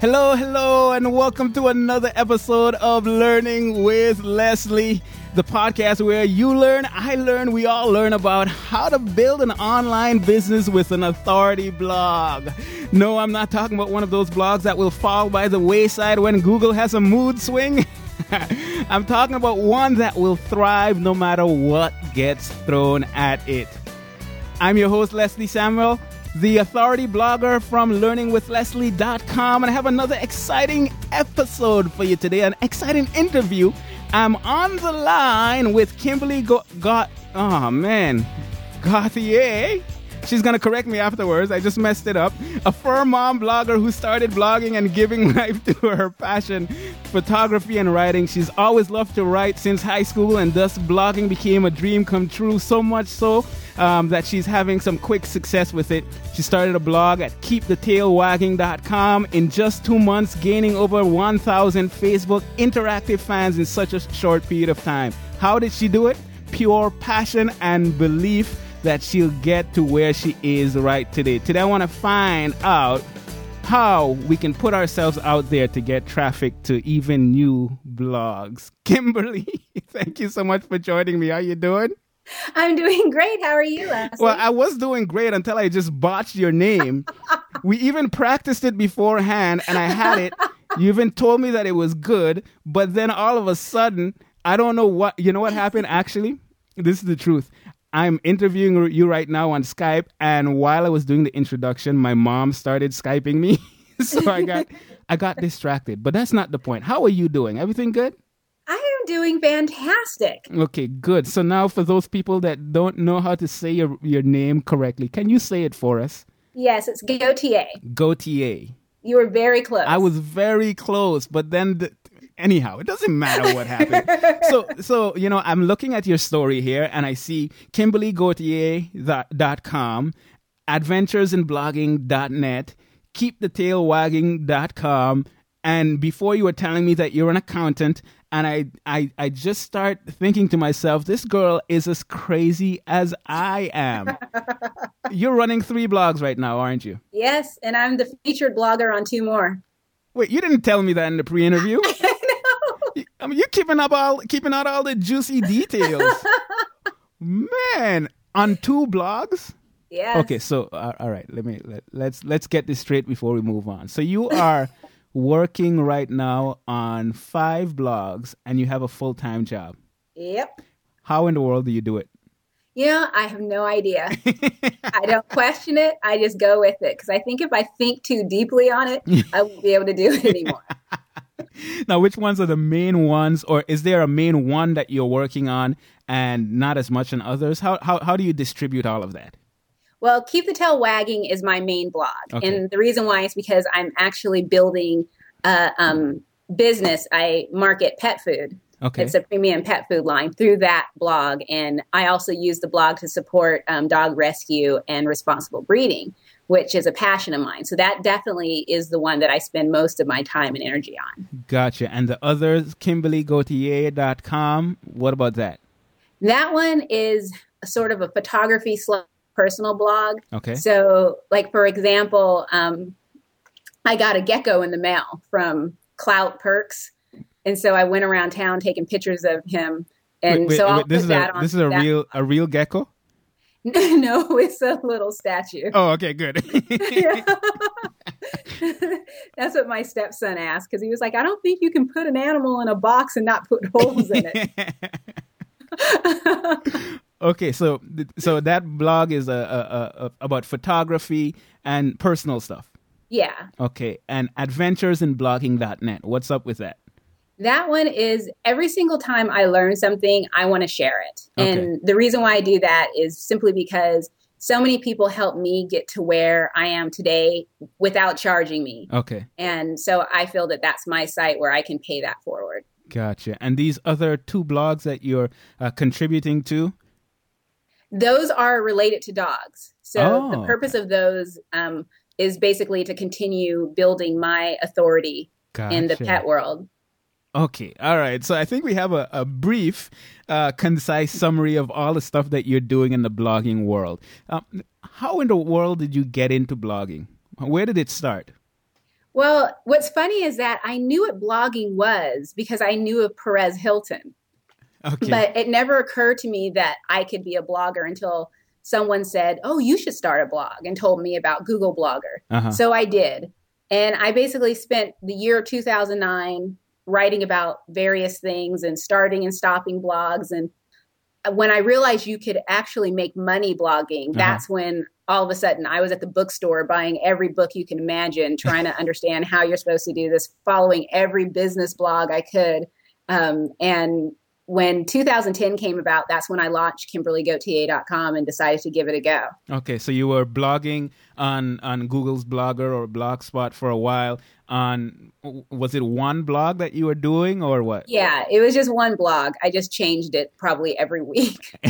Hello, hello, and welcome to another episode of Learning with Leslie, the podcast where you learn, I learn, we all learn about how to build an online business with an authority blog. No, I'm not talking about one of those blogs that will fall by the wayside when Google has a mood swing. I'm talking about one that will thrive no matter what gets thrown at it. I'm your host, Leslie Samuel, the authority blogger from learningwithleslie.com, and I have another exciting episode for you today, an exciting interview. I'm on the line with Kimberly Go- Got, oh man, Gauthier. She's gonna correct me afterwards. I just messed it up. A fur mom blogger who started blogging and giving life to her passion, photography and writing. She's always loved to write since high school, and thus blogging became a dream come true. So much so um, that she's having some quick success with it. She started a blog at keepthetailwagging.com in just two months, gaining over 1,000 Facebook interactive fans in such a short period of time. How did she do it? Pure passion and belief that she'll get to where she is right today. Today, I want to find out how we can put ourselves out there to get traffic to even new blogs. Kimberly, thank you so much for joining me. How you doing? I'm doing great. How are you, Leslie? Well, I was doing great until I just botched your name. we even practiced it beforehand, and I had it. You even told me that it was good, but then all of a sudden, I don't know what. You know what happened? Actually, this is the truth. I'm interviewing you right now on Skype, and while I was doing the introduction, my mom started skyping me, so I got I got distracted. But that's not the point. How are you doing? Everything good? I am doing fantastic. Okay, good. So now, for those people that don't know how to say your your name correctly, can you say it for us? Yes, it's Gauthier. Gauthier. You were very close. I was very close, but then the, anyhow, it doesn't matter what happened. so, so you know, I'm looking at your story here, and I see KimberlyGauthier.com, AdventuresInBlogging.net, KeepTheTailWagging.com, and before you were telling me that you're an accountant, and I, I, I just start thinking to myself, this girl is as crazy as I am. you're running three blogs right now, aren't you? yes, and I'm the featured blogger on two more. Wait, you didn't tell me that in the pre-interview. I mean, you're keeping up all keeping out all the juicy details, man. On two blogs. Yeah. Okay, so uh, all right, let me let, let's let's get this straight before we move on. So you are working right now on five blogs, and you have a full time job. Yep. How in the world do you do it? You know, I have no idea. I don't question it. I just go with it because I think if I think too deeply on it, I won't be able to do it anymore. Now, which ones are the main ones, or is there a main one that you're working on and not as much on others? How how how do you distribute all of that? Well, Keep the Tail Wagging is my main blog. Okay. And the reason why is because I'm actually building a um, business. I market pet food. Okay. It's a premium pet food line through that blog. And I also use the blog to support um, dog rescue and responsible breeding, which is a passion of mine. So that definitely is the one that I spend most of my time and energy on. Gotcha. And the others, KimberlyGauthier.com. What about that? That one is a sort of a photography slash personal blog. Okay. So, like for example, um, I got a gecko in the mail from Klout Perks, and so I went around town taking pictures of him. And Wait, wait, so I'll wait, this put is that a on. this is a real a real gecko. no, it's a little statue. Oh, okay, good. That's what my stepson asked because he was like, "I don't think you can put an animal in a box and not put holes in it." okay, so so that blog is a, a, a, about photography and personal stuff. yeah, Okay, and adventuresinblogging.net. What's up with that? That one is every single time I learn something, I want to share it. Okay. And the reason why I do that is simply because so many people helped me get to where I am today without charging me. Okay. And so I feel that that's my site where I can pay that forward. Gotcha. And these other two blogs that you're uh, contributing to? Those are related to dogs. So Oh, the purpose of those um, is basically to continue building my authority in the pet world. Okay, all right. So I think we have a, a brief, uh, concise summary of all the stuff that you're doing in the blogging world. Um, how in the world did you get into blogging? Where did it start? Well, what's funny is that I knew what blogging was because I knew of Perez Hilton. Okay. But it never occurred to me that I could be a blogger until someone said, Oh, you should start a blog and told me about Google Blogger. Uh-huh. So I did. And I basically spent the year of 2009 writing about various things and starting and stopping blogs. And when I realized you could actually make money blogging, Uh-huh. that's when all of a sudden I was at the bookstore buying every book you can imagine, trying to understand how you're supposed to do this, following every business blog I could. Um, and when 2010 came about, that's when I launched KimberlyGauthier.com and decided to give it a go. Okay, so you were blogging on on Google's Blogger or Blogspot for a while. On was it one blog that you were doing or what? Yeah, it was just one blog. I just changed it probably every week.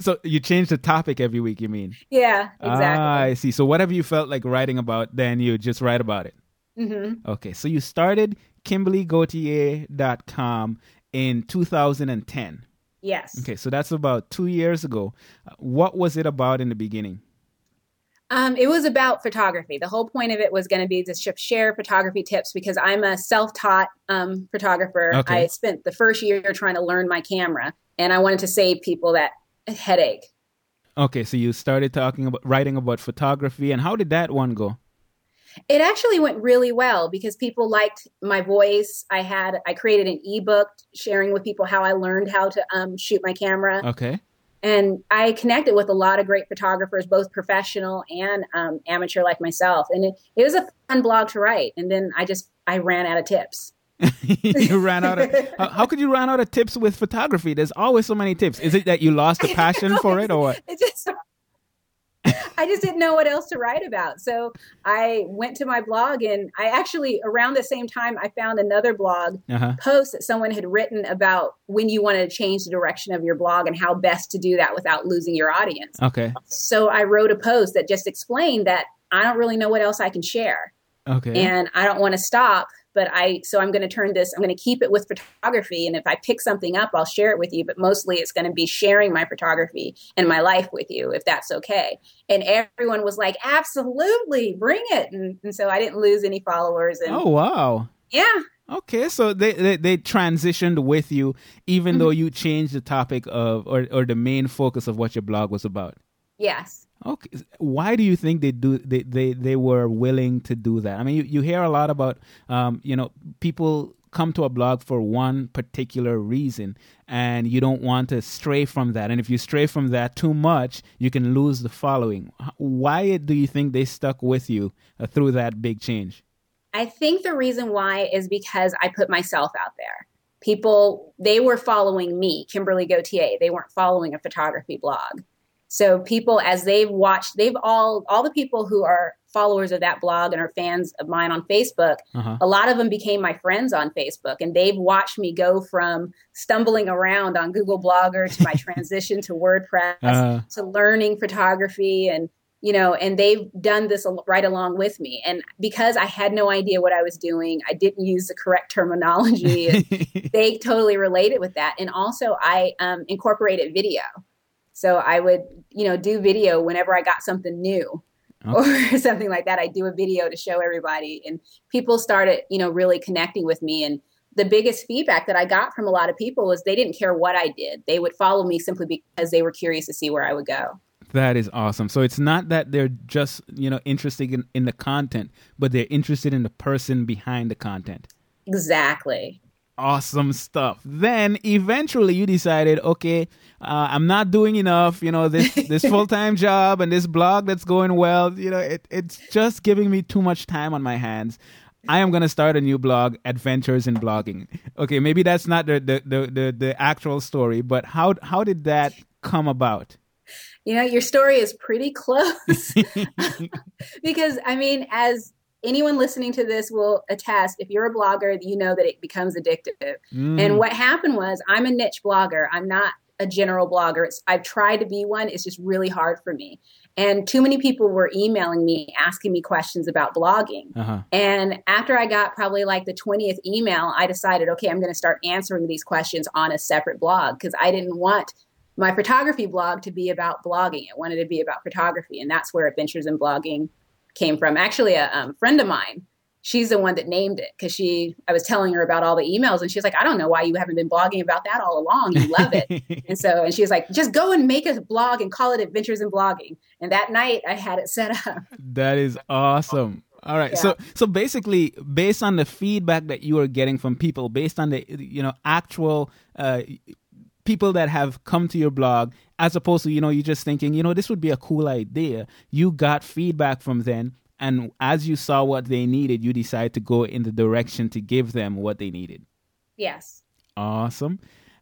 so you changed the topic every week. You mean? yeah, exactly. Ah, I see. So whatever you felt like writing about? Then you just write about it. hmm Okay, so you started KimberlyGauthier.com in 2010. Yes. Okay, so that's about two years ago. Uh, What was it about in the beginning? Um, it was about photography. The whole point of it was going to be to sh- share photography tips because I'm a self-taught um, photographer. Okay. I spent the first year trying to learn my camera, and I wanted to save people that headache. Okay, so you started talking about writing about photography, and how did that one go? It actually went really well because people liked my voice. I had I created an ebook sharing with people how I learned how to um, shoot my camera, Okay, and I connected with a lot of great photographers, both professional and um, amateur like myself. And it, it was a fun blog to write. And then I just I ran out of tips. you ran out of. How, how could you run out of tips with photography? There's always so many tips. Is it that you lost the passion for it, or what? It just I just didn't know what else to write about. So I went to my blog and I actually around the same time I found another blog Uh huh. post that someone had written about when you wanted to change the direction of your blog and how best to do that without losing your audience. Okay. So I wrote a post that just explained that I don't really know what else I can share Okay. and I don't want to stop. But I, so I'm going to turn this, I'm going to keep it with photography. And if I pick something up, I'll share it with you. But mostly it's going to be sharing my photography and my life with you, if that's okay. And everyone was like, absolutely, bring it. And, and so I didn't lose any followers. And oh wow. yeah, Okay, so they, they they transitioned with you, even though mm-hmm. you changed the topic of or or the main focus of what your blog was about. yes. Okay, why do you think they do they they, they were willing to do that? I mean, you, you hear a lot about um you know people come to a blog for one particular reason and you don't want to stray from that and if you stray from that too much you can lose the following why do you think they stuck with you uh, through that big change I think the reason why is because I put myself out there. People, they were following me, Kimberly Gauthier. They weren't following a photography blog. So people, as they've watched, they've all, all the people who are followers of that blog and are fans of mine on Facebook, uh-huh. a lot of them became my friends on Facebook and they've watched me go from stumbling around on Google Blogger to my transition to WordPress Uh, to learning photography and you know and they've done this right along with me. And because i had no idea what i was doing i didn't use the correct terminology they totally related with that. And also i um, incorporated video so i would you know do video whenever i got something new oh. or something like that. I'd do a video to show everybody and people started you know really connecting with me. And the biggest feedback that i got from a lot of people was they didn't care what i did. They would follow me simply because they were curious to see where i would go. That is awesome. So it's not that they're just, you know, interested in, in the content, but they're interested in the person behind the content. exactly Awesome stuff. Then eventually you decided, okay, uh, I'm not doing enough. You know, this this full time job and this blog that's going well. You know, it, it's just giving me too much time on my hands. I am gonna start a new blog, Adventures in Blogging. Okay, maybe that's not the the the the, the actual story, but how how did that come about? you know, your story is pretty close. because, I mean, as anyone listening to this will attest, if you're a blogger, you know that it becomes addictive. Mm. And what happened was, I'm a niche blogger. I'm not a general blogger. It's, I've tried to be one. It's just really hard for me. And too many people were emailing me, asking me questions about blogging. Uh-huh. And after I got probably like the 20th email, I decided, okay, I'm going to start answering these questions on a separate blog because I didn't want my photography blog to be about blogging. I wanted to be about photography. And that's where Adventures in Blogging came from. Actually, a um, friend of mine, she's the one that named it because she, I was telling her about all the emails and she's like, I don't know why you haven't been blogging about that all along. You love it. and so, and she was like, just go and make a blog and call it Adventures in Blogging. And that night I had it set up. That is awesome. All right. Yeah. So so basically based on the feedback that you are getting from people, based on the you know actual uh people that have come to your blog as opposed to you know you just thinking, you know, this would be a cool idea. You got feedback from them and as you saw what they needed, you decided to go in the direction to give them what they needed. Yes. Awesome.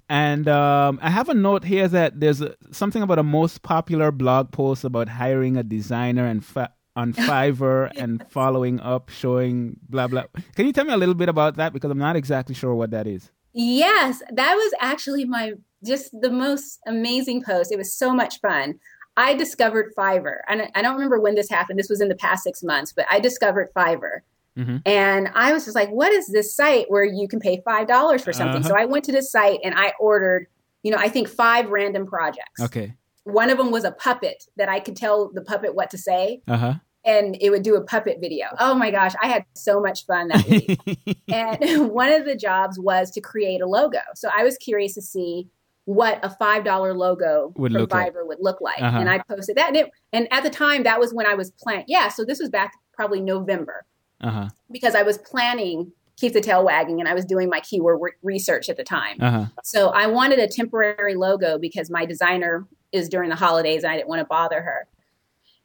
And um, I have a note here that there's a, something about a most popular blog post about hiring a designer and fa- on Fiverr and following up, showing blah blah. Can you tell me a little bit about that because I'm not exactly sure what that is. Yes, that was actually my just the most amazing post. It was so much fun. I discovered Fiverr, and I- don't remember when this happened. This was in the past six months, but I discovered Fiverr, Mhm. and I was just like, "What is this site where you can pay five dollars for something?" Uh-huh. So I went to this site and I ordered, you know, I think five random projects. Okay. One of them was a puppet that I could tell the puppet what to say, Uh huh. and it would do a puppet video. Oh my gosh, I had so much fun that week. and one of the jobs was to create a logo. So I was curious to see what a five dollar logo Would from look like. Fiverr would look like, Uh-huh. and I posted that. And, it, and at the time, that was when I was planning. Yeah, so this was back probably November uh huh. because I was planning keep the tail wagging, and I was doing my keyword re- research at the time. Uh huh. So I wanted a temporary logo because my designer is during the holidays and I didn't want to bother her.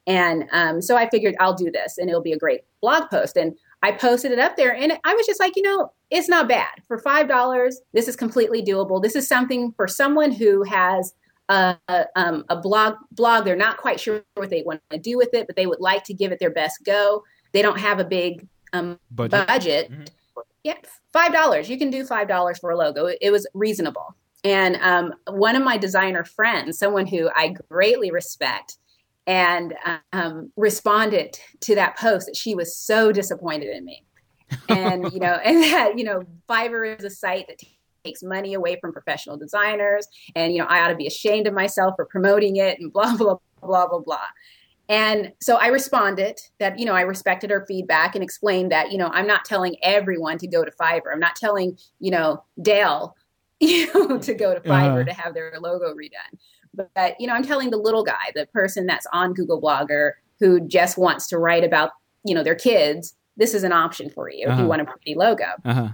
And um, so I figured I'll do this and it'll be a great blog post. And I posted it up there and I was just like, you know, it's not bad. For $5, this is completely doable. This is something for someone who has a, um, a blog blog. They're not quite sure what they want to do with it, but they would like to give it their best go. They don't have a big um, Budget. budget. Yeah, five dollars. You can do five dollars for a logo. It, it was reasonable. And um, one of my designer friends, someone who I greatly respect, and um, responded to that post that she was so disappointed in me. And you know, and that you know, Fiverr is a site that takes money away from professional designers, and you know, I ought to be ashamed of myself for promoting it, and blah blah blah blah blah. And so I responded that, you know, I respected her feedback and explained that, you know, I'm not telling everyone to go to Fiverr. I'm not telling, you know, Dale, you know, to go to Fiverr Uh-huh. to have their logo redone. But, you know, I'm telling the little guy, the person that's on Google Blogger who just wants to write about, you know, their kids, this is an option for you if Uh-huh. you want a pretty logo. Uh huh.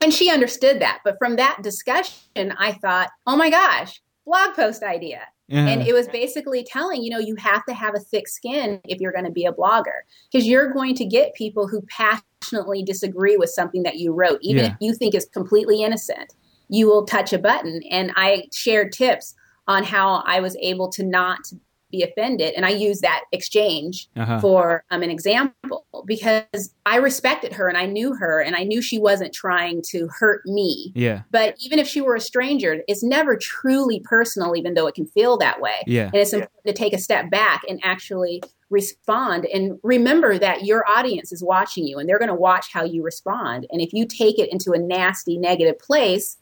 And she understood that. But from that discussion, I thought, oh my gosh, blog post idea. And it was basically telling, you know, you have to have a thick skin if you're going to be a blogger because you're going to get people who passionately disagree with something that you wrote, even Yeah. if you think is completely innocent. You will touch a button. And I shared tips on how I was able to not be offended. And I use that exchange Uh-huh. for um, an example because I respected her and I knew her and I knew she wasn't trying to hurt me. yeah. But even if she were a stranger, it's never truly personal, even though it can feel that way. Yeah. And it's important to take a step back and actually respond and remember that your audience is watching you and they're going to watch how you respond. And if you take it into a nasty, negative place,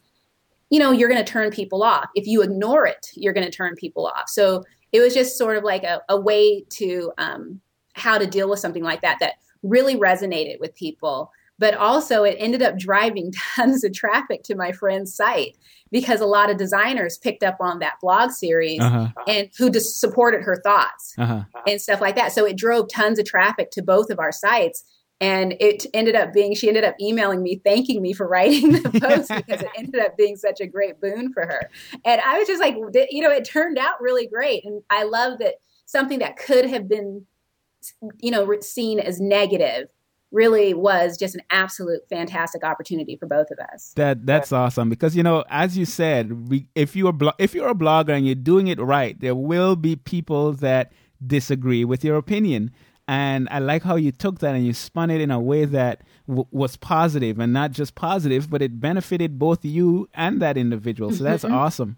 you know, you're going to turn people off. If you ignore it, you're going to turn people off. So it was just sort of like a, a way to um, how to deal with something like that that really resonated with people. But also, it ended up driving tons of traffic to my friend's site because a lot of designers picked up on that blog series Uh huh. and who just supported her thoughts Uh huh. and stuff like that. So it drove tons of traffic to both of our sites. And it ended up being, she ended up emailing me, thanking me for writing the post because it ended up being such a great boon for her. And I was just like, you know, it turned out really great. And I love that something that could have been, you know, seen as negative really was just an absolute fantastic opportunity for both of us. That that's awesome because you know, as you said, we, if you're blo- if you're a blogger and you're doing it right, there will be people that disagree with your opinion. And I like how you took that and you spun it in a way that w- was positive and not just positive, but it benefited both you and that individual. So that's awesome.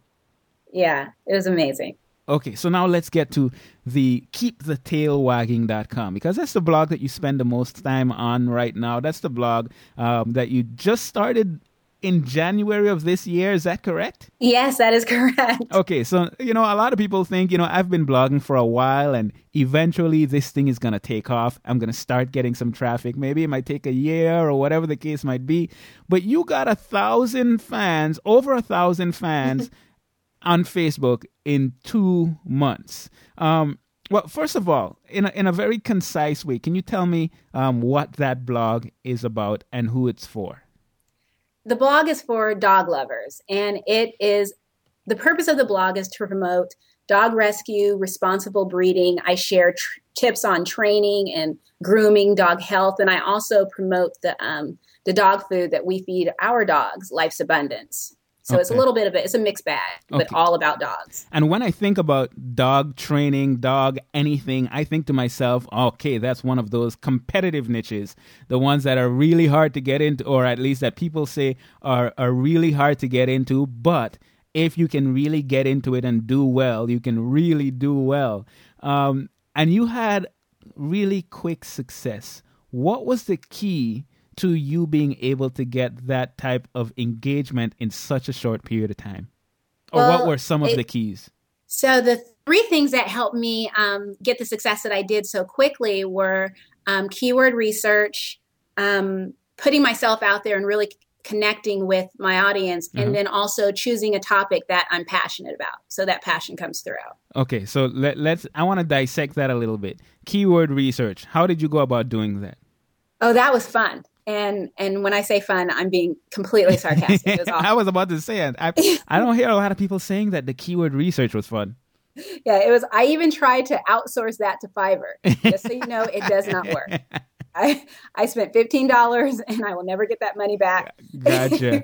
Yeah, it was amazing. Okay, so now let's get to the keepthetailwagging.com because that's the blog that you spend the most time on right now. That's the blog um, that you just started in January of this year. Is that correct? Yes, that is correct. Okay, so you know, a lot of people think, you know, I've been blogging for a while and eventually this thing is going to take off. I'm going to start getting some traffic. Maybe it might take a year or whatever the case might be. But you got a thousand fans, over a thousand fans on Facebook in two months. Um, well, first of all, in a, in a very concise way, can you tell me um, what that blog is about and who it's for? The blog is for dog lovers, and it is the purpose of the blog is to promote dog rescue, responsible breeding. I share tr- tips on training and grooming, dog health, and I also promote the um, the dog food that we feed our dogs, Life's Abundance. So it's a little bit of it. It's a mixed bag, but Okay. all about dogs. And when I think about dog training, dog anything, I think to myself, okay, that's one of those competitive niches, the ones that are really hard to get into, or at least that people say are, are really hard to get into. But if you can really get into it and do well, you can really do well. Um, and you had really quick success. What was the key to you being able to get that type of engagement in such a short period of time? Or what were some of it- the keys? So the three things that helped me um, get the success that I did so quickly were um, keyword research, um, putting myself out there and really connecting with my audience, and then also choosing a topic that I'm passionate about. So that passion comes through. Okay, so let, let's. I want to dissect that a little bit. Keyword research. How did you go about doing that? Oh, that was fun. And and when I say fun, I'm being completely sarcastic. Was I was about to say it. I, I don't hear a lot of people saying that the keyword research was fun. yeah, it was. I even tried to outsource that to Fiverr. Just so you know, it does not work. I I spent fifteen dollars, and I will never get that money back. Gotcha.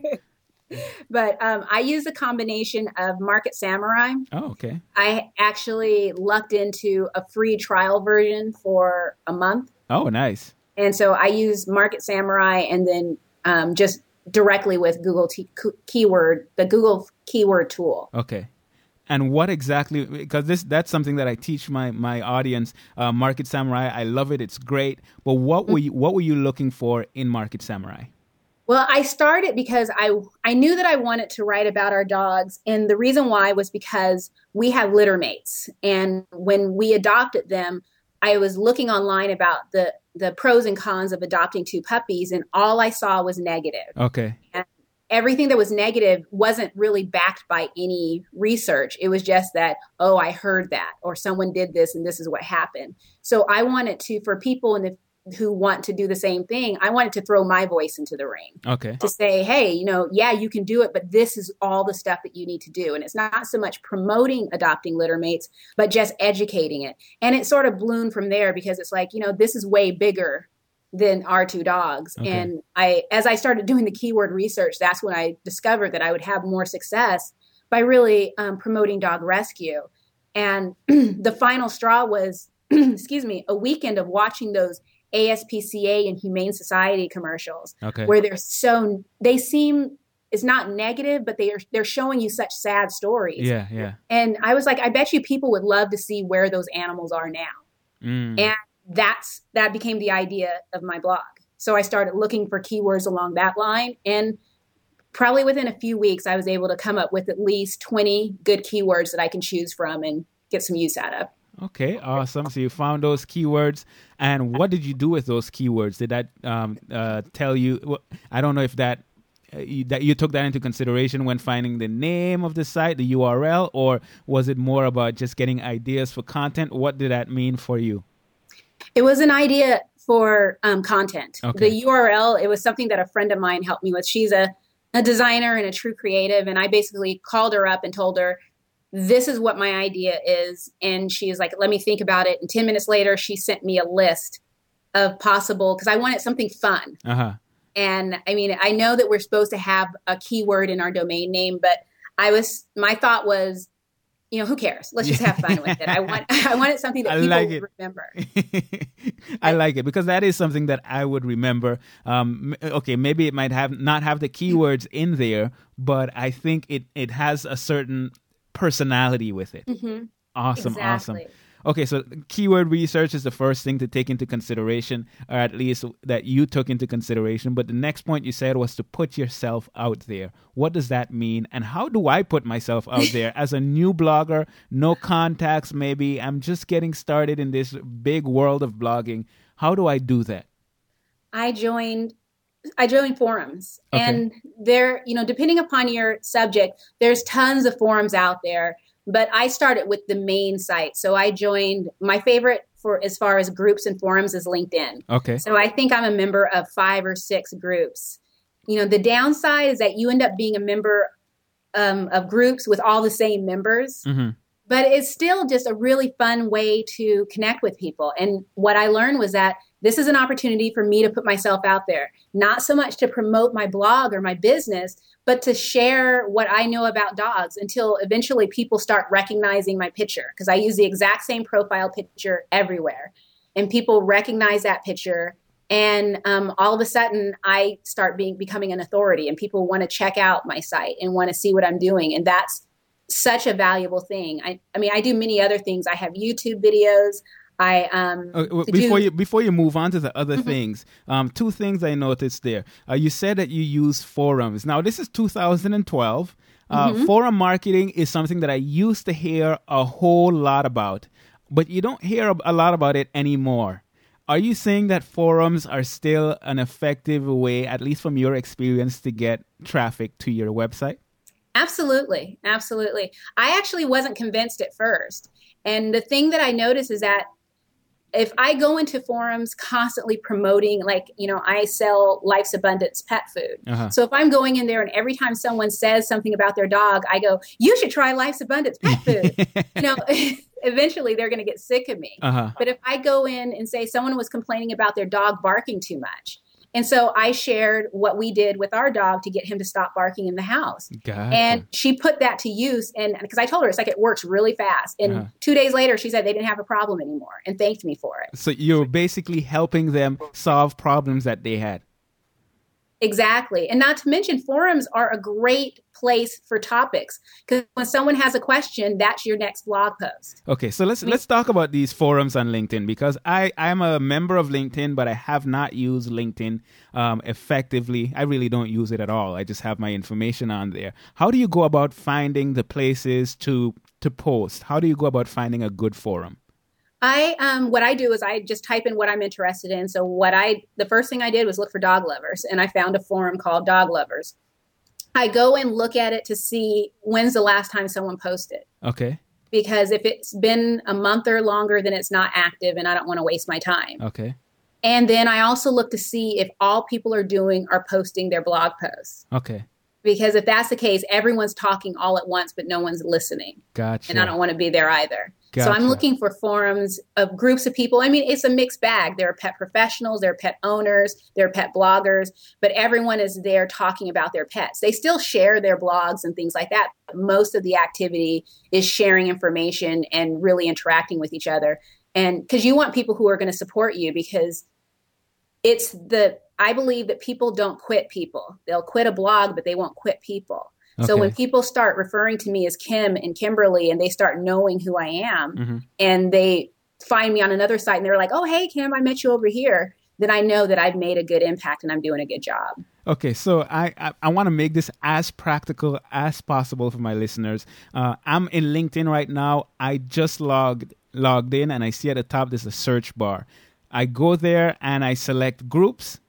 but um, I use a combination of Market Samurai. oh, okay. I actually lucked into a free trial version for a month. Oh, nice. And so I use Market Samurai and then um, just directly with Google t- keyword, the Google keyword tool. Okay. And what exactly? Because this that's something that I teach my my audience. Uh, Market Samurai. I love it. It's great. But what were you what were you looking for in Market Samurai? Well, I started because I I knew that I wanted to write about our dogs, and the reason why was because we have litter mates, and when we adopted them, I was looking online about the the pros and cons of adopting two puppies, and all I saw was negative. Okay. Everything that was negative wasn't really backed by any research. It was just that, oh, I heard that, or someone did this, and this is what happened. So I wanted to, for people in the who want to do the same thing, I wanted to throw my voice into the ring Okay. to say, hey, you know, yeah, you can do it, but this is all the stuff that you need to do. And it's not so much promoting adopting litter mates, but just educating it. And it sort of bloomed from there because it's like, you know, this is way bigger than our two dogs. Okay. And I, as I started doing the keyword research, that's when I discovered that I would have more success by really um, promoting dog rescue. And the final straw was, excuse me, a weekend of watching those ASPCA and Humane Society commercials Okay. where they're so they seem it's not negative, but they are they're showing you such sad stories. Yeah. Yeah. And I was like, I bet you people would love to see where those animals are now. Mm. And that's that became the idea of my blog. So I started looking for keywords along that line and probably within a few weeks I was able to come up with at least 20 good keywords that I can choose from and get some use out of. Okay, awesome. So you found those keywords, and what did you do with those keywords? Did that um, uh, tell you? well, I don't know if that uh, you, that you took that into consideration when finding the name of the site, the URL, or was it more about just getting ideas for content? What did that mean for you? It was an idea for um, content. Okay. The URL, it was something that a friend of mine helped me with. She's a, a designer and a true creative. And I basically called her up and told her, this is what my idea is. And she's like, let me think about it. And 10 minutes later, she sent me a list of possible because I wanted something fun. Uh huh. And I mean, I know that we're supposed to have a keyword in our domain name, but I was my thought was, you know, who cares? Let's just have fun with it. I want I wanted something that I people like would remember. I like it because that is something that I would remember. Um, okay, maybe it might have not have the keywords in there, but I think it it has a certain personality with it. Awesome, awesome. Mm-hmm. Exactly. Okay, so keyword research is the first thing to take into consideration, or at least that you took into consideration. But the next point you said was to put yourself out there. What does that mean? And how do I put myself out there as a new blogger? No contacts, maybe. I'm just getting started in this big world of blogging. How do I do that? I joined I join forums Okay. and there, you know, depending upon your subject, there's tons of forums out there, but I started with the main site. So I joined my favorite for as far as groups and forums is LinkedIn. Okay. So I think I'm a member of 5 or 6 groups. You know, the downside is that you end up being a member um, of groups with all the same members hmm but it's still just a really fun way to connect with people. And what I learned was that this is an opportunity for me to put myself out there, not so much to promote my blog or my business, but to share what I know about dogs until eventually people start recognizing my picture because I use the exact same profile picture everywhere. And people recognize that picture. And um, all of a sudden, I start being becoming an authority, and people want to check out my site and want to see what I'm doing, and that's such a valuable thing. I, I mean, I do many other things. I have YouTube videos. I um Uh, before do- you before you move on to the other Mm-hmm. things, um, two things I noticed there. Uh, you said that you use forums. Now this is 2012. Uh, Mm-hmm. Forum marketing is something that I used to hear a whole lot about, but you don't hear a- a lot about it anymore. Are you saying that forums are still an effective way, at least from your experience, to get traffic to your website? Absolutely, absolutely. I actually wasn't convinced at first. And the thing that I noticed is that if I go into forums constantly promoting, like, you know, I sell Life's Abundance pet food. Uh-huh. So if I'm going in there and every time someone says something about their dog, I go, you should try Life's Abundance pet food. you know, eventually they're going to get sick of me. Uh huh. But if I go in and say someone was complaining about their dog barking too much, and so I shared what we did with our dog to get him to stop barking in the house. Gotcha. And she put that to use. And because I told her it's like it works really fast. And Uh-huh. two days later, she said they didn't have a problem anymore and thanked me for it. so you're basically helping them solve problems that they had. Exactly. And not to mention, forums are a great place for topics because when someone has a question, that's your next blog post. Okay, so let's let's talk about these forums on LinkedIn because I I'm a member of LinkedIn, but I have not used LinkedIn um, effectively. I really don't use it at all. I just have my information on there. How do you go about finding the places to to post? How do you go about finding a good forum? I um what I do is I just type in what I'm interested in. So what I the first thing I did was look for dog lovers and I found a forum called Dog Lovers. I go and look at it to see when's the last time someone posted. Okay, Because if it's been a month or longer, then it's not active and I don't want to waste my time. okay, And then I also look to see if all people are doing are posting their blog posts. okay, Because if that's the case, everyone's talking all at once, but no one's listening gotcha. and I don't want to be there either. So I'm looking for forums of groups of people. I mean, it's a mixed bag. There are pet professionals, there are pet owners, there are pet bloggers, but everyone is there talking about their pets. They still share their blogs and things like that. Most of the activity is sharing information and really interacting with each other. And because you want people who are going to support you because it's the I believe that people don't quit people. They'll quit a blog, but they won't quit people. So when people start referring to me as Kim and Kimberly and they start knowing who I am Mhm. and they find me on another site and they're like, "Oh, hey Kim, I met you over here." Then I know that I've made a good impact and I'm doing a good job. Okay, so I I, I want to make this as practical as possible for my listeners. Uh, I'm in LinkedIn right now. I just logged logged in, and I see at the top there's a search bar. I go there and I select groups,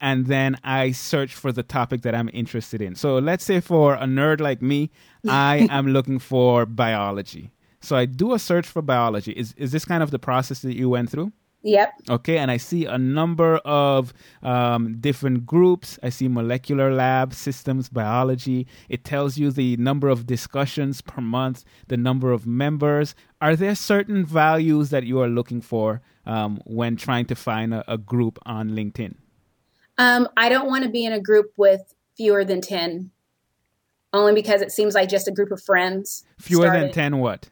and then I search for the topic that I'm interested in. So let's say for a nerd like me, I am looking for biology. So I do a search for biology. Is is this kind of the process that you went through? Yep. Okay, and I see a number of um, different groups. I see molecular lab, systems biology. It tells you the number of discussions per month, the number of members. Are there certain values that you are looking for um, when trying to find a, a group on LinkedIn? Um, I don't want to be in a group with fewer than 10, only because it seems like just a group of friends. Fewer than 10 what?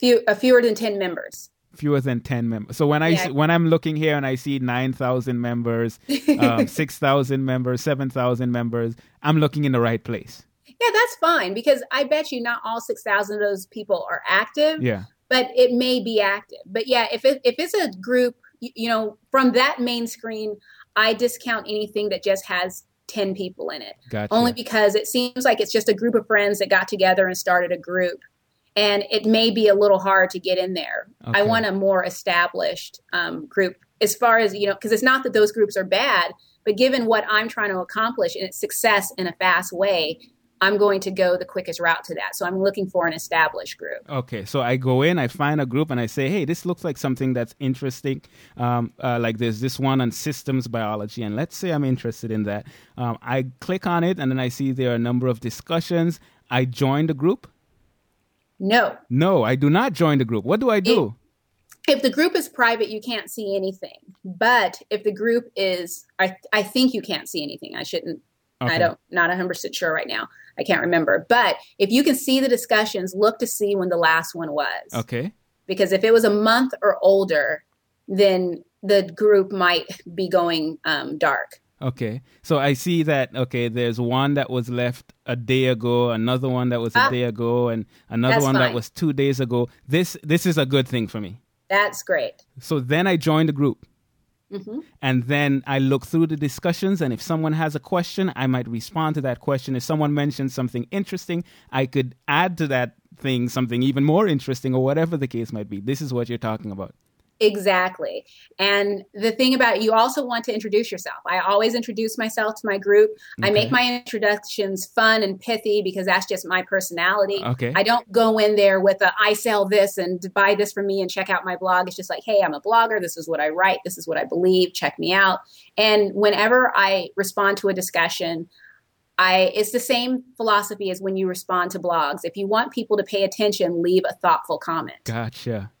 Few, uh, fewer than 10 members. fewer than 10 members so when i Yeah. when i'm looking here and i see 9000 members um, 6000 members 7000 members i'm looking in the right place Yeah, that's fine because I bet you not all 6,000 of those people are active. yeah but it may be active. But yeah, if it, if it's a group, you know, from that main screen, I discount anything that just has ten people in it, gotcha only because it seems like it's just a group of friends that got together and started a group, and it may be a little hard to get in there. I want a more established um, group as far as you know, because it's not that those groups are bad, but given what I'm trying to accomplish and its success in a fast way. I'm going to go the quickest route to that. So I'm looking for an established group. Okay, so I go in, I find a group, and I say, "Hey, this looks like something that's interesting." Um, uh, like there's this one on systems biology, and let's say I'm interested in that. Um, I click on it, and then I see there are a number of discussions. I join the group. No, No, I do not join the group. What do I do? if the group is private, you can't see anything. But if the group is, I, I think you can't see anything. I shouldn't. Okay. I don't. Not 100 percent sure right now. I can't remember. But if you can see the discussions, look to see when the last one was. Okay. Because if it was a month or older, then the group might be going um, dark. Okay. So I see that okay, there's one that was left a day ago, another one that was a Ah. day ago, and another one that was 2 days ago. This this is a good thing for me. That's great. So then I joined the group. Hmm And then I look through the discussions, and if someone has a question, I might respond to that question. If someone mentions something interesting, I could add to that thing something even more interesting, or whatever the case might be. This is what you're talking about. Exactly. And the thing about you also want to introduce yourself. I always introduce myself to my group. I make my introductions fun and pithy because that's just my personality. Okay. I don't go in there with a I sell this and buy this from me and check out my blog. It's just like, hey, I'm a blogger. This is what I write. This is what I believe. Check me out. And whenever I respond to a discussion, I it's the same philosophy as when you respond to blogs. If you want people to pay attention, leave a thoughtful comment. Gotcha.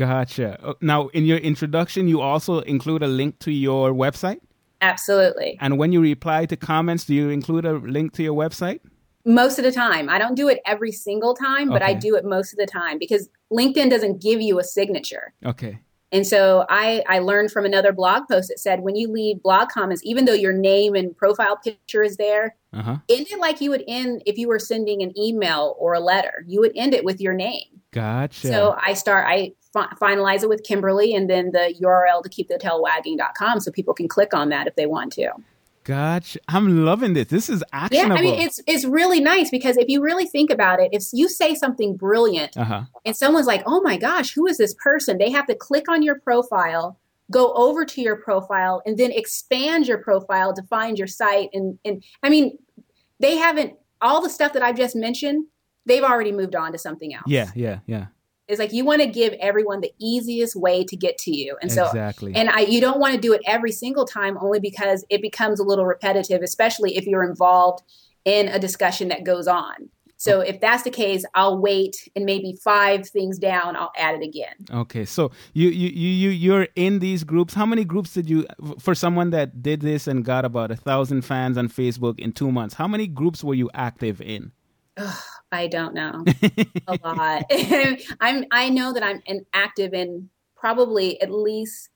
Gotcha. Uh, Now, in your introduction, you also include a link to your website. Absolutely. And when you reply to comments, do you include a link to your website? most of the time. I don't do it every single time, but I do it most of the time because LinkedIn doesn't give you a signature. Okay. And so I, I learned from another blog post that said when you leave blog comments, even though your name and profile picture is there, Uh huh. end it like you would end if you were sending an email or a letter. You would end it with your name. Gotcha. So I start, I fi- finalize it with Kimberly and then the URL to keep the tail wagging.com so people can click on that if they want to. Gotcha. I'm loving this. This is actionable. Yeah. I mean, it's it's really nice because if you really think about it, if you say something brilliant uh huh. and someone's like, "Oh my gosh, who is this person?" They have to click on your profile, go over to your profile, and then expand your profile to find your site. And and I mean, they haven't all the stuff that I've just mentioned. They've already moved on to something else. Yeah. Yeah. Yeah. It's like you want to give everyone the easiest way to get to you, and so exactly. and I, you don't want to do it every single time only because it becomes a little repetitive, especially if you're involved in a discussion that goes on. So if that's the case, I'll wait and maybe five things down, I'll add it again. Okay, so you you you you you're in these groups. How many groups did you for someone that did this and got about a thousand fans on Facebook in two months? How many groups were you active in? I don't know. a lot. I'm I know that I'm an active in probably at least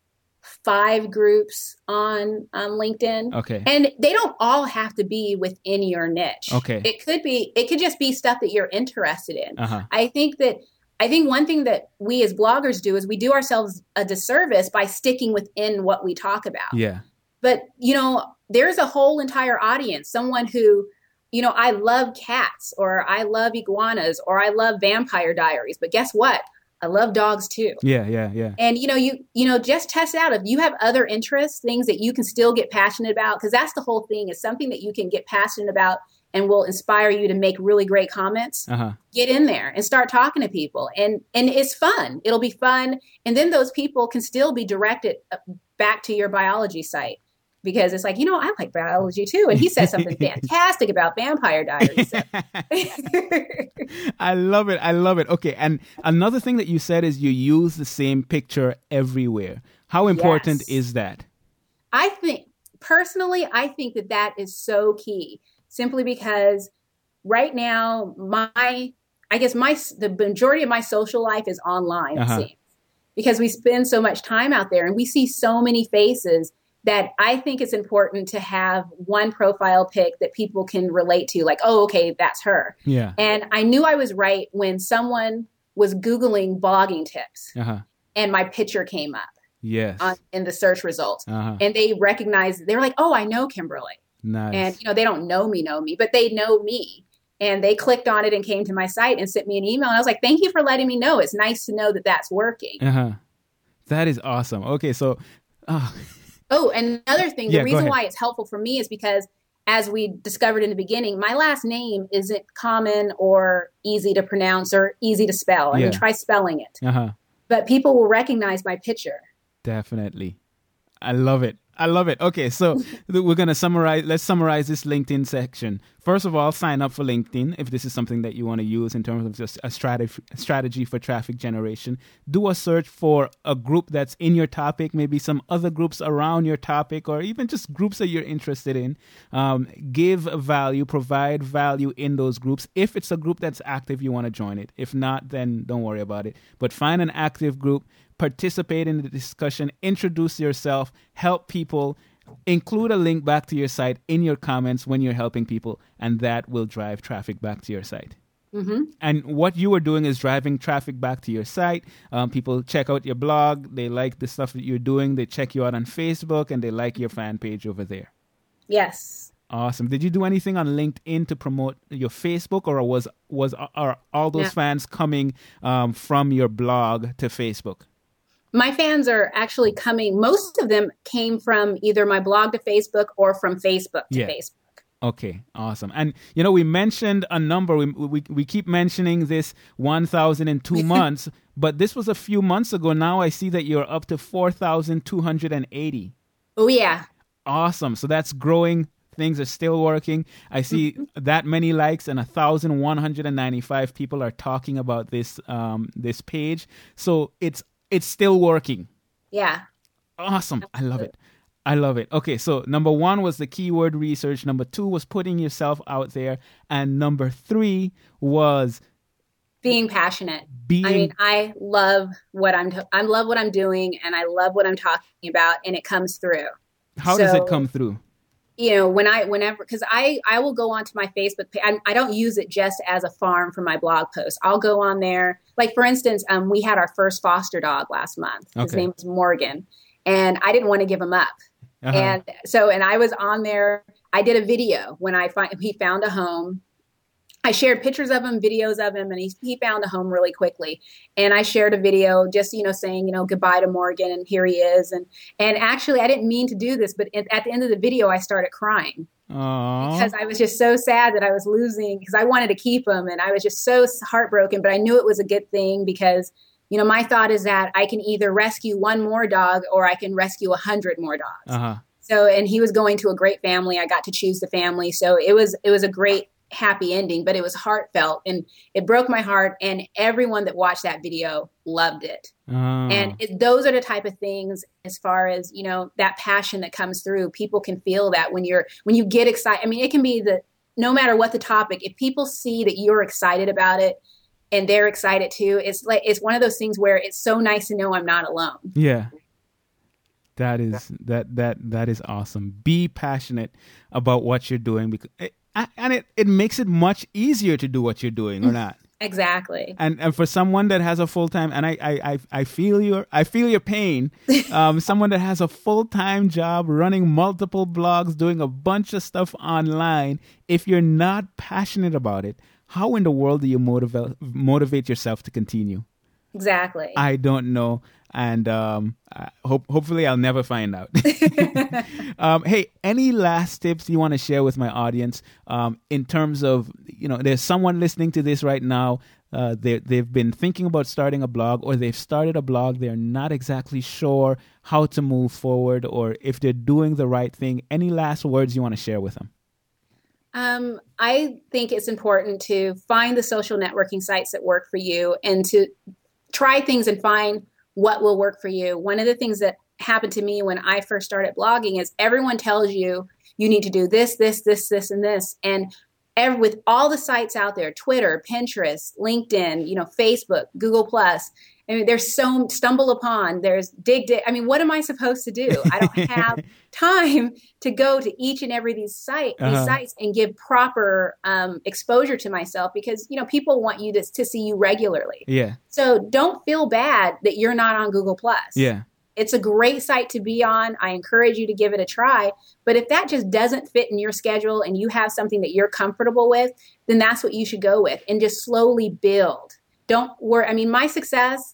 five groups on on LinkedIn. Okay, And they don't all have to be within your niche. Okay. It could be it could just be stuff that you're interested in. uh huh, I think that I think one thing that we as bloggers do is we do ourselves a disservice by sticking within what we talk about. yeah, But, you know, there's a whole entire audience, someone who, you know, I love cats or I love iguanas or I love vampire diaries, but guess what? I love dogs too. yeah, yeah, yeah. And you know, you you know, just test out. If you have other interests, things that you can still get passionate about, because that's the whole thing is something that you can get passionate about and will inspire you to make really great comments, Uh huh. get in there and start talking to people. And and it's fun. It'll be fun. And then those people can still be directed uh, back to your biology site. Because it's like, you know, I like biology too. And he said something fantastic about vampire diaries. So- I love it. I love it. Okay. And another thing that you said is you use the same picture everywhere. How important Yes. is that? I think personally, I think that that is so key. Simply because right now, my I guess my the majority of my social life is online. Uh-huh. It seems because we spend so much time out there and we see so many faces that I think it's important to have one profile pic that people can relate to. Like, oh, okay, that's her. Yeah. And I knew I was right when someone was googling blogging tips Uh huh. and my picture came up Yes. on, in the search results Uh huh. and they recognized they were like oh i know kimberly Nice. and you know they don't know me know me but they know me and they clicked on it and came to my site and sent me an email and i was like thank you for letting me know it's nice to know that that's working Uh huh. That is awesome. Okay, so uh, oh and another thing the reason why it's helpful for me is because as we discovered in the beginning my last name isn't common or easy to pronounce or easy to spell i Yeah. mean try spelling it uh huh. but people will recognize my picture Definitely. I love it. I love it. Okay, so we're going to summarize. Let's summarize this LinkedIn section. First of all, sign up for LinkedIn if this is something that you want to use in terms of just a strategy, strategy for traffic generation. Do a search for a group that's in your topic, maybe some other groups around your topic, or even just groups that you're interested in. Um, give value, provide value in those groups. If it's a group that's active, you want to join it. If not, then don't worry about it. But find an active group participate in the discussion, introduce yourself, help people, include a link back to your site in your comments when you're helping people, and that will drive traffic back to your site. And what you are doing is driving traffic back to your site. Um, people check out your blog, they like the stuff that you're doing, they check you out on Facebook, and they like your fan page over there. yes Awesome. Did you do anything on LinkedIn to promote your Facebook, or was was are all those No. fans coming um, from your blog to Facebook? My fans are actually coming most of them came from either my blog to facebook or from facebook to Yeah. facebook Okay, awesome. And you know, we mentioned a number. We we, we keep mentioning this 1,000 in two months, but this was a few months ago. Now I see that you're up to 4,280. oh yeah Awesome. So that's growing. Things are still working. I see that many likes and 1,195 people are talking about this um, this page. So it's it's still working. yeah Awesome. I love it. I love it. Okay, so number one was the keyword research. Number two was putting yourself out there. And number three was being passionate being. i mean i love what i'm i love what i'm doing and i love what i'm talking about and it comes through how does it come through? You know when i whenever because i i will go onto my facebook page I, I don't use it just as a farm for my blog post i'll go on there like for instance um, we had our first foster dog last month his Okay. name was morgan and i didn't want to give him up Uh-huh. and so and i was on there i did a video when i find he found a home i shared pictures of him videos of him and he, he found a home really quickly. And i shared a video just you know saying you know goodbye to morgan and here he is. And and actually i didn't mean to do this but at, at the end of the video i started crying. Aw. because i was just so sad that i was losing because i wanted to keep him and i was just so heartbroken but i knew it was a good thing because you know my thought is that i can either rescue one more dog or i can rescue a hundred more dogs. Uh-huh. so and he was going to a great family. I got to choose the family. So it was it was a great happy ending but it was heartfelt and it broke my heart and everyone that watched that video loved it Ah. and it, those are the type of things as far as you know that passion that comes through people can feel that when you're when you get excited i mean it can be the no matter what the topic if people see that you're excited about it and they're excited too it's like it's one of those things where it's so nice to know i'm not alone Yeah. That is that that that is awesome. Be passionate about what you're doing because it, and it it makes it much easier to do what you're doing or not. exactly And and for someone that has a full time and I, I I I feel your I feel your pain. Um, someone that has a full time job running multiple blogs, doing a bunch of stuff online. If you're not passionate about it, how in the world do you motivate motivate yourself to continue? Exactly. I don't know. And um, I hope hopefully I'll never find out. um, hey, any last tips you want to share with my audience um, in terms of you know, there's someone listening to this right now. Uh, they they've been thinking about starting a blog, or they've started a blog. They're not exactly sure how to move forward, or if they're doing the right thing. Any last words you want to share with them? Um, I think it's important to find the social networking sites that work for you and to try things and find what will work for you. One of the things that happened to me when I first started blogging is everyone tells you you need to do this, this, this, this, and this. And every, with all the sites out there, Twitter, Pinterest, LinkedIn, you know, Facebook, Google Plus, I mean, there's so StumbleUpon. There's Digg Digg. I mean, what am I supposed to do? I don't have time to go to each and every these site these Uh-huh. sites and give proper um, exposure to myself because you know people want you to to see you regularly. Yeah, So don't feel bad that you're not on Google Plus. yeah, It's a great site to be on. I encourage you to give it a try. But if that just doesn't fit in your schedule and you have something that you're comfortable with, then that's what you should go with and just slowly build. Don't worry. I mean, my success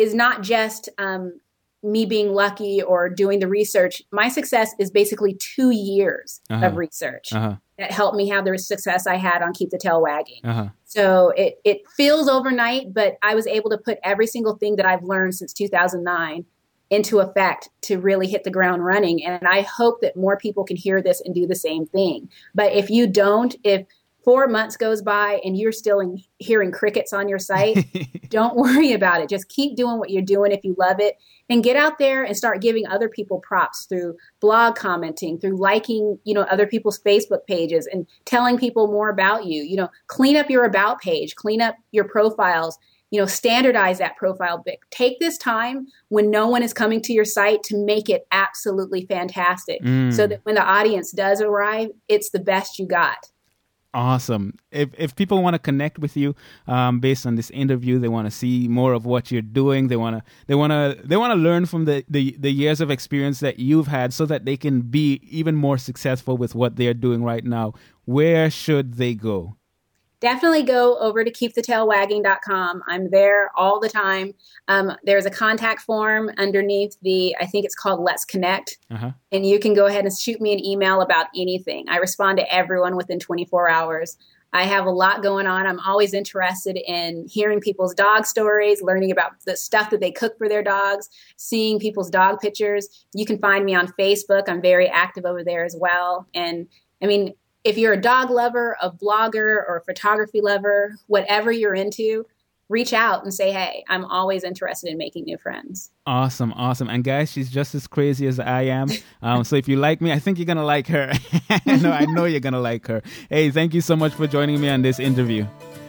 is not just um, me being lucky or doing the research. My success is basically two years Uh-huh. of research uh huh, that helped me have the success I had on Keep the Tail Wagging. uh huh. So it, it feels overnight, but I was able to put every single thing that I've learned since 2009 into effect to really hit the ground running. And I hope that more people can hear this and do the same thing. But if you don't, if four months goes by and you're still in, hearing crickets on your site, don't worry about it. Just keep doing what you're doing if you love it and get out there and start giving other people props through blog commenting, through liking, you know, other people's Facebook pages and telling people more about you. You know, clean up your about page, clean up your profiles, you know, standardize that profile bit. Take this time when no one is coming to your site to make it absolutely fantastic Mm. so that when the audience does arrive, it's the best you got. Awesome. If if people want to connect with you, um, based on this interview, they want to see more of what you're doing. They want to they want to they want to learn from the, the the years of experience that you've had, so that they can be even more successful with what they're doing right now. Where should they go? Definitely go over to keepthetailwagging.com. I'm there all the time. Um, there's a contact form underneath the, I think it's called Let's Connect. Uh-huh. And you can go ahead and shoot me an email about anything. I respond to everyone within 24 hours. I have a lot going on. I'm always interested in hearing people's dog stories, learning about the stuff that they cook for their dogs, seeing people's dog pictures. You can find me on Facebook. I'm very active over there as well. And I mean, if you're a dog lover, a blogger, or a photography lover, whatever you're into, reach out and say, hey, I'm always interested in making new friends. Awesome, awesome. And guys, she's just as crazy as I am. Um, so if you like me, I think you're gonna like her. no, I know you're gonna like her. Hey, thank you so much for joining me on this interview.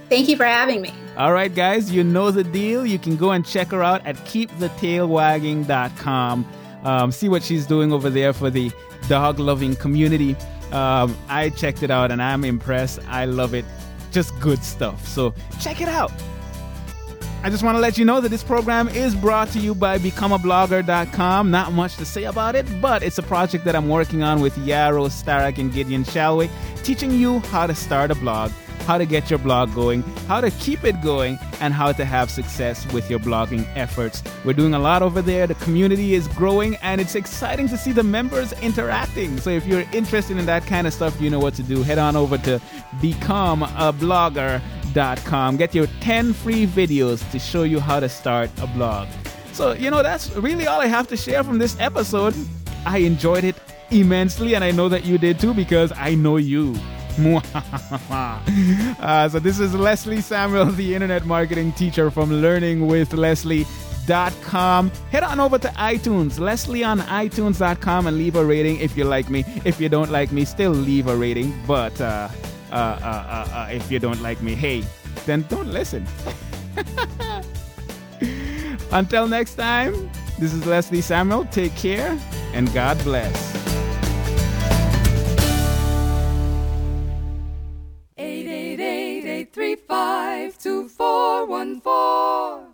Thank you for having me. All right, guys, you know the deal. You can go and check her out at keepthetailwagging.com. Um, see what she's doing over there for the dog loving community. Um, I checked it out and I'm impressed. I love it. Just good stuff. So check it out. I just want to let you know that this program is brought to you by becomeablogger.com. Not much to say about it, but it's a project that I'm working on with Yaro, Starak, and Gideon Shalwick, teaching you how to start a blog, how to get your blog going, how to keep it going, and how to have success with your blogging efforts. We're doing a lot over there. The community is growing, and it's exciting to see the members interacting. So if you're interested in that kind of stuff, you know what to do. Head on over to becomeablogger.com. Get your 10 free videos to show you how to start a blog. So, you know, that's really all I have to share from this episode. I enjoyed it immensely, and I know that you did too because I know you. uh, so, this is Leslie Samuel, the internet marketing teacher from learningwithleslie.com. Head on over to iTunes, Leslie on iTunes.com, and leave a rating if you like me. If you don't like me, still leave a rating. But uh, uh, uh, uh, uh, if you don't like me, hey, then don't listen. Until next time, this is Leslie Samuel. Take care and God bless. three five two four one four.